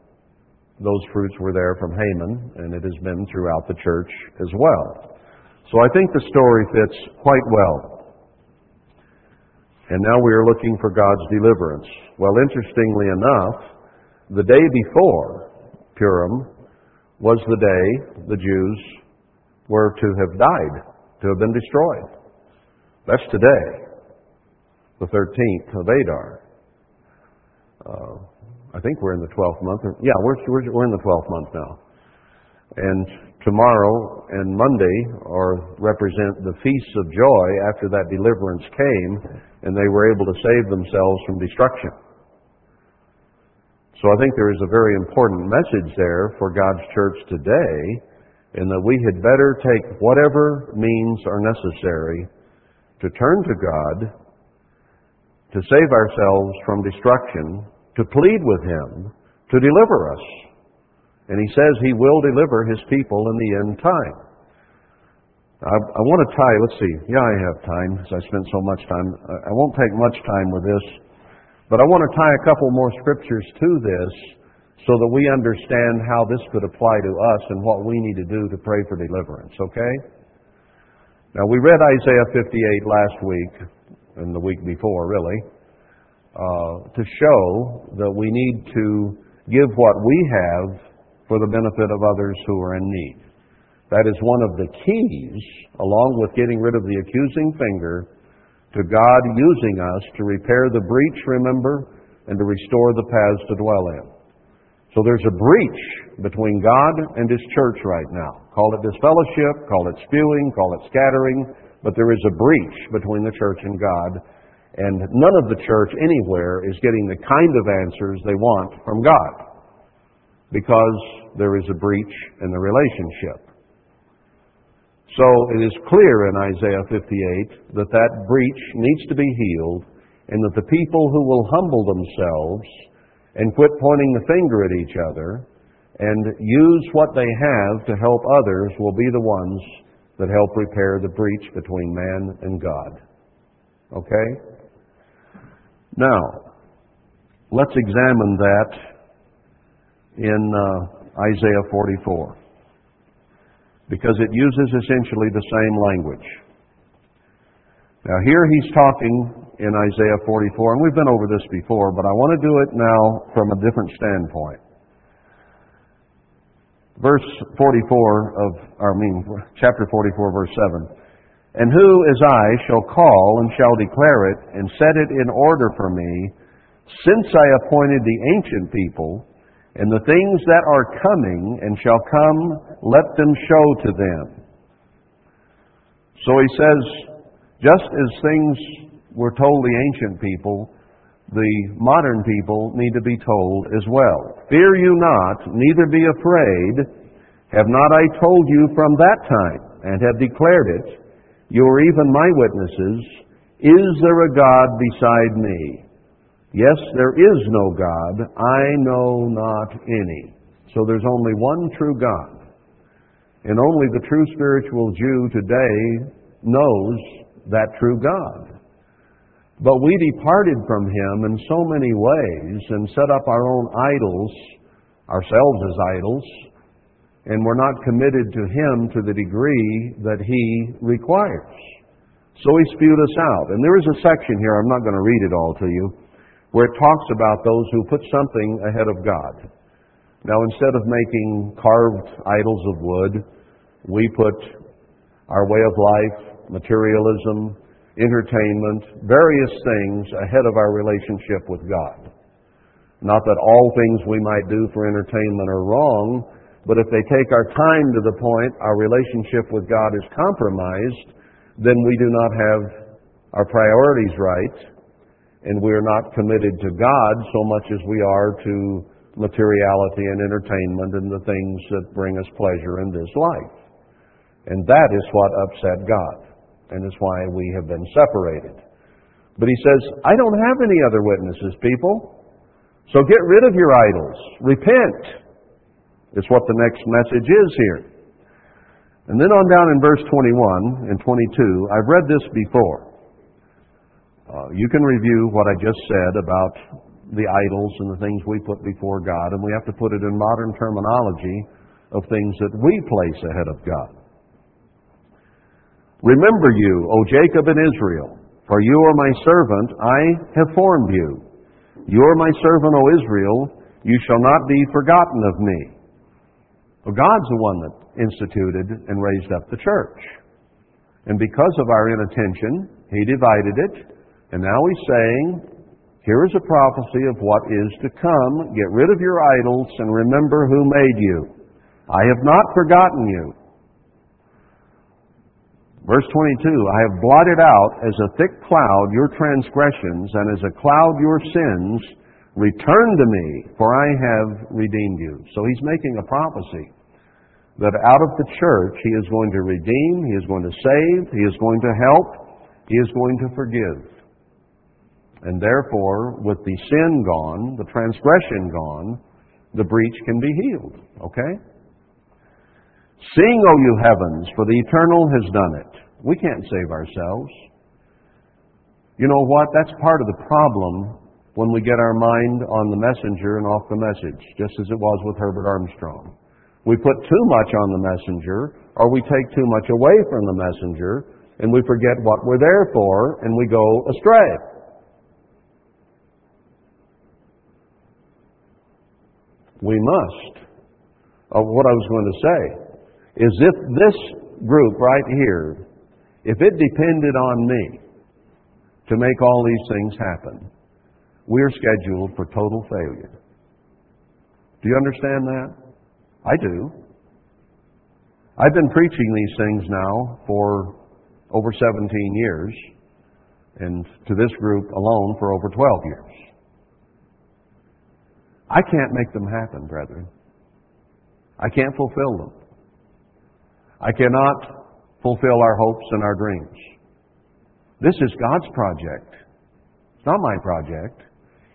those fruits were there from Haman, and it has been throughout the church as well. So I think the story fits quite well. And now we are looking for God's deliverance. Well, interestingly enough, the day before Purim, was the day the Jews were to have died, to have been destroyed. That's today, the 13th of Adar. Uh, I think we're in the 12th month. Yeah, we're, we're, we're in the 12th month now. And tomorrow and Monday are represent the feasts of joy after that deliverance came and they were able to save themselves from destruction. So I think there is a very important message there for God's church today in that we had better take whatever means are necessary to turn to God, to save ourselves from destruction, to plead with Him, to deliver us. And He says He will deliver His people in the end time. I, I want to tie, let's see, yeah, I have time, because I spent so much time. I won't take much time with this. But I want to tie a couple more scriptures to this so that we understand how this could apply to us and what we need to do to pray for deliverance, okay? Now, we read Isaiah 58 last week, and the week before, really, uh, to show that we need to give what we have for the benefit of others who are in need. That is one of the keys, along with getting rid of the accusing finger, to God using us to repair the breach, remember, and to restore the paths to dwell in. So there's a breach between God and His church right now. Call it disfellowship, call it spewing, call it scattering, but there is a breach between the church and God. And none of the church anywhere is getting the kind of answers they want from God because there is a breach in the relationship. So it is clear in Isaiah 58 that that breach needs to be healed and that the people who will humble themselves and quit pointing the finger at each other and use what they have to help others will be the ones that help repair the breach between man and God. Okay? Now, let's examine that in uh, Isaiah 44 because it uses essentially the same language. Now, here he's talking in Isaiah 44, and we've been over this before, but I want to do it now from a different standpoint. Verse 44 of, I mean, chapter 44, verse 7. And who as I shall call and shall declare it and set it in order for me, since I appointed the ancient people, and the things that are coming and shall come, let them show to them. So he says, just as things were told the ancient people, the modern people need to be told as well. Fear you not, neither be afraid. Have not I told you from that time, and have declared it? You are even my witnesses. Is there a God beside me? Yes, there is no God. I know not any. So there's only one true God. And only the true spiritual Jew today knows that true God. But we departed from him in so many ways and set up our own idols, ourselves as idols, and we're not committed to him to the degree that he requires. So he spewed us out. And there is a section here, I'm not going to read it all to you, where it talks about those who put something ahead of God. Now, instead of making carved idols of wood, we put our way of life, materialism, entertainment, various things ahead of our relationship with God. Not that all things we might do for entertainment are wrong, but if they take our time to the point our relationship with God is compromised, then we do not have our priorities right and we're not committed to God so much as we are to materiality and entertainment and the things that bring us pleasure in this life. And that is what upset God, and is why we have been separated. But he says, I don't have any other witnesses, people. So get rid of your idols. Repent. It's what the next message is here. And then on down in verse 21 and 22, I've read this before. Uh, you can review what I just said about the idols and the things we put before God, and we have to put it in modern terminology of things that we place ahead of God. Remember you, O Jacob and Israel, for you are my servant, I have formed you. You are my servant, O Israel, you shall not be forgotten of me. Well, God's the one that instituted and raised up the church. And because of our inattention, He divided it and now he's saying, here is a prophecy of what is to come. Get rid of your idols and remember who made you. I have not forgotten you. Verse 22 I have blotted out as a thick cloud your transgressions, and as a cloud your sins. Return to me, for I have redeemed you. So he's making a prophecy that out of the church he is going to redeem, he is going to save, he is going to help, he is going to forgive. And therefore, with the sin gone, the transgression gone, the breach can be healed. Okay? Sing, O you heavens, for the eternal has done it. We can't save ourselves. You know what? That's part of the problem when we get our mind on the messenger and off the message, just as it was with Herbert Armstrong. We put too much on the messenger, or we take too much away from the messenger, and we forget what we're there for, and we go astray. We must. Uh, what I was going to say is if this group right here, if it depended on me to make all these things happen, we're scheduled for total failure. Do you understand that? I do. I've been preaching these things now for over 17 years. and to this group alone for over 12 years. I can't make them happen, brethren. I can't fulfill them. I cannot fulfill our hopes and our dreams. This is God's project. It's not my project.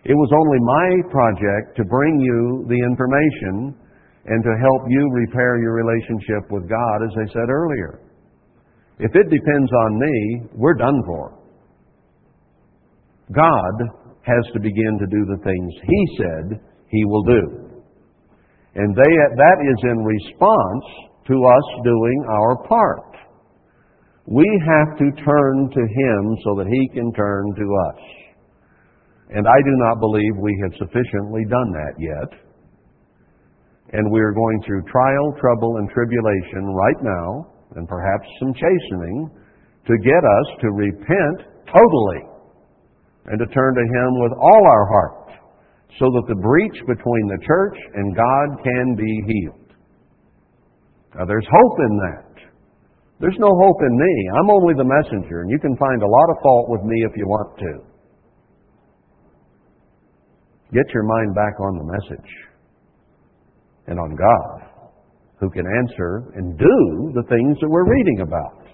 It was only my project to bring you the information and to help you repair your relationship with God, as I said earlier. If it depends on me, we're done for. God has to begin to do the things He said He will do. And they, that is in response to us doing our part. We have to turn to Him so that He can turn to us. And I do not believe we have sufficiently done that yet and we are going through trial, trouble, and tribulation right now, and perhaps some chastening, to get us to repent totally and to turn to Him with all our heart, so that the breach between the church and God can be healed. Now, there's hope in that. There's no hope in me. I'm only the messenger, and you can find a lot of fault with me if you want to. Get your mind back on the message and on God, who can answer and do the things that we're reading about.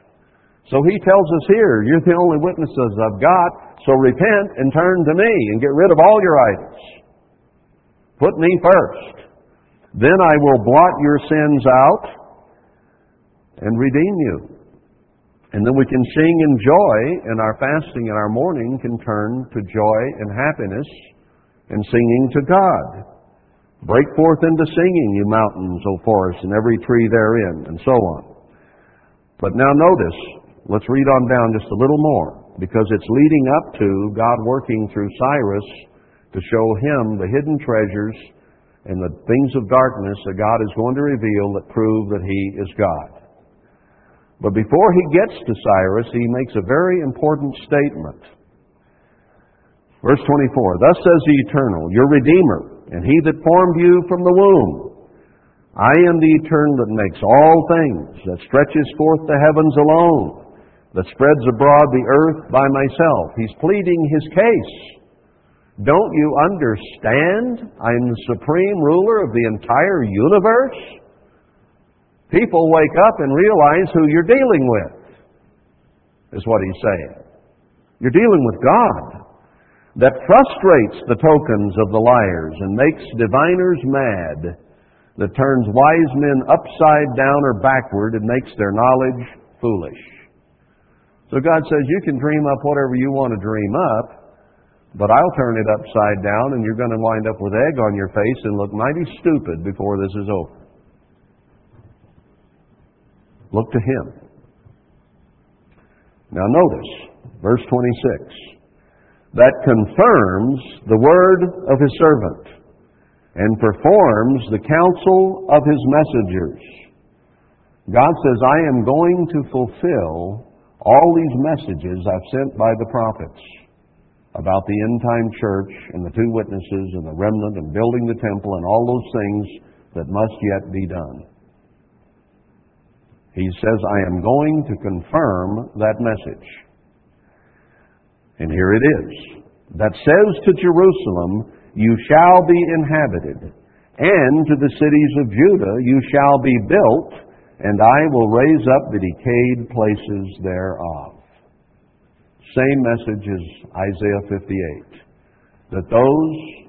So he tells us here, you're the only witnesses of God, so repent and turn to me and get rid of all your idols. Put me first. Then I will blot your sins out and redeem you. And then we can sing in joy, and our fasting and our mourning can turn to joy and happiness and singing to God. Break forth into singing, you mountains, O forests, and every tree therein, and so on. But now notice, let's read on down just a little more, because it's leading up to God working through Cyrus to show him the hidden treasures and the things of darkness that God is going to reveal that prove that he is God. But before he gets to Cyrus, he makes a very important statement. Verse 24 Thus says the Eternal, your Redeemer, and he that formed you from the womb. I am the eternal that makes all things, that stretches forth the heavens alone, that spreads abroad the earth by myself. He's pleading his case. Don't you understand? I'm the supreme ruler of the entire universe. People wake up and realize who you're dealing with, is what he's saying. You're dealing with God that frustrates the tokens of the liars and makes diviners mad, that turns wise men upside down or backward and makes their knowledge foolish. So God says, You can dream up whatever you want to dream up, but I'll turn it upside down and you're going to wind up with egg on your face and look mighty stupid before this is over. Look to Him. Now notice, verse 26 that confirms the word of his servant and performs the counsel of his messengers. God says, I am going to fulfill all these messages I've sent by the prophets about the end time church and the two witnesses and the remnant and building the temple and all those things that must yet be done. He says, I am going to confirm that message. And here it is that says to Jerusalem, You shall be inhabited, and to the cities of Judah, You shall be built, and I will raise up the decayed places thereof. Same message as Isaiah 58 that those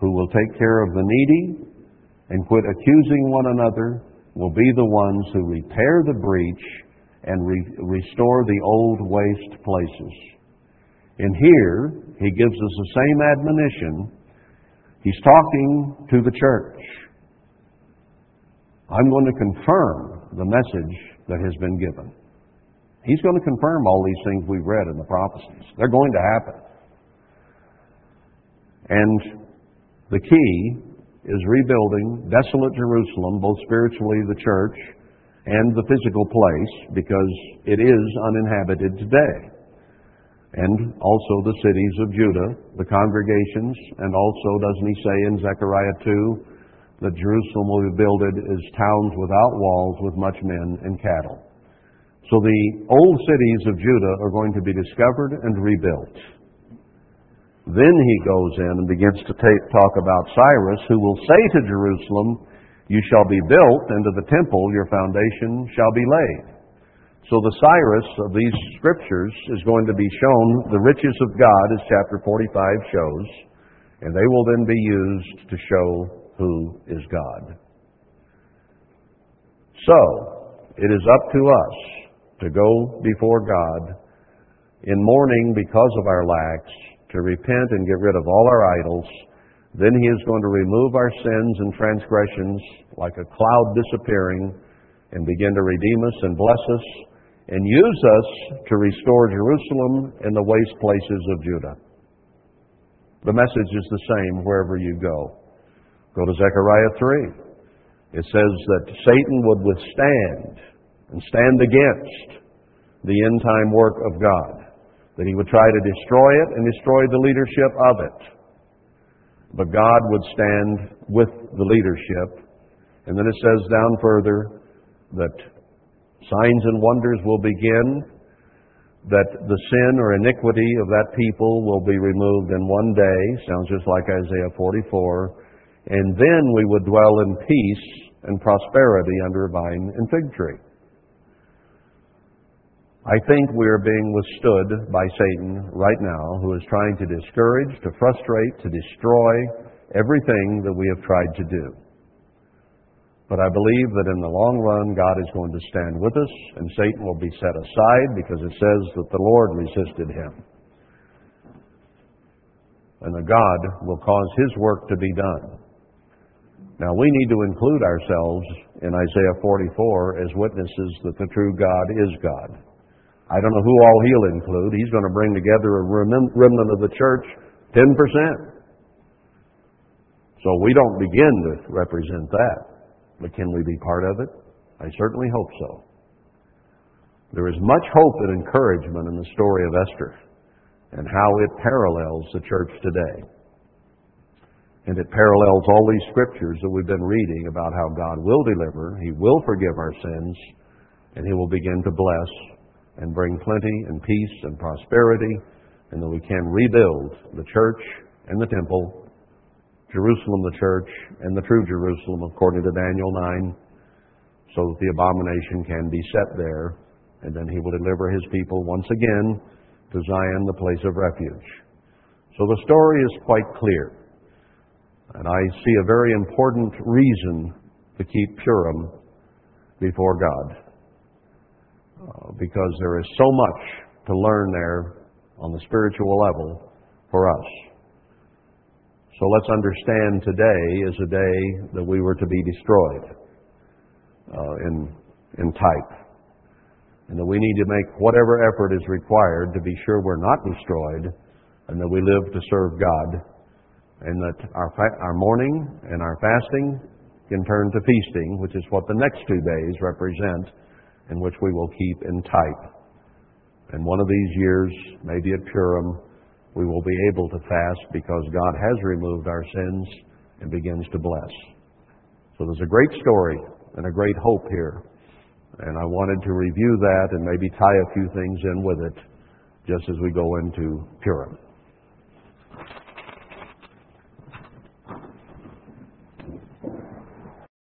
who will take care of the needy and quit accusing one another will be the ones who repair the breach and re- restore the old waste places. And here, he gives us the same admonition. He's talking to the church. I'm going to confirm the message that has been given. He's going to confirm all these things we've read in the prophecies. They're going to happen. And the key is rebuilding desolate Jerusalem, both spiritually, the church, and the physical place, because it is uninhabited today and also the cities of Judah, the congregations, and also, doesn't he say in Zechariah 2, that Jerusalem will be builded as towns without walls with much men and cattle. So the old cities of Judah are going to be discovered and rebuilt. Then he goes in and begins to take, talk about Cyrus, who will say to Jerusalem, You shall be built, and to the temple your foundation shall be laid. So the Cyrus of these scriptures is going to be shown the riches of God, as chapter 45 shows, and they will then be used to show who is God. So, it is up to us to go before God in mourning because of our lacks, to repent and get rid of all our idols. Then He is going to remove our sins and transgressions like a cloud disappearing and begin to redeem us and bless us and use us to restore Jerusalem and the waste places of Judah. The message is the same wherever you go. Go to Zechariah 3. It says that Satan would withstand and stand against the end time work of God, that he would try to destroy it and destroy the leadership of it. But God would stand with the leadership. And then it says down further that signs and wonders will begin, that the sin or iniquity of that people will be removed in one day. Sounds just like Isaiah 44. And then we would dwell in peace and prosperity under a vine and fig tree. I think we are being withstood by Satan right now, who is trying to discourage, to frustrate, to destroy everything that we have tried to do. But I believe that in the long run, God is going to stand with us, and Satan will be set aside because it says that the Lord resisted him. And that God will cause his work to be done. Now, we need to include ourselves in Isaiah 44 as witnesses that the true God is God. I don't know who all he'll include. He's going to bring together a remnant of the church, 10%. So we don't begin to represent that. But can we be part of it? I certainly hope so. There is much hope and encouragement in the story of Esther and how it parallels the church today. And it parallels all these scriptures that we've been reading about how God will deliver, He will forgive our sins, and He will begin to bless and bring plenty and peace and prosperity, and that we can rebuild the church and the temple, Jerusalem the church, and the true Jerusalem according to Daniel 9, so that the abomination can be set there, and then he will deliver his people once again to Zion, the place of refuge. So the story is quite clear. And I see a very important reason to keep Purim before God. Uh, because there is so much to learn there on the spiritual level for us. So let's understand today is a day that we were to be destroyed uh, in, in type. And that we need to make whatever effort is required to be sure we're not destroyed and that we live to serve God. And that our, fa- our mourning and our fasting can turn to feasting, which is what the next two days represent in which we will keep in type. And one of these years, maybe at Purim, we will be able to fast because God has removed our sins and begins to bless. So there's a great story and a great hope here. And I wanted to review that and maybe tie a few things in with it just as we go into Purim.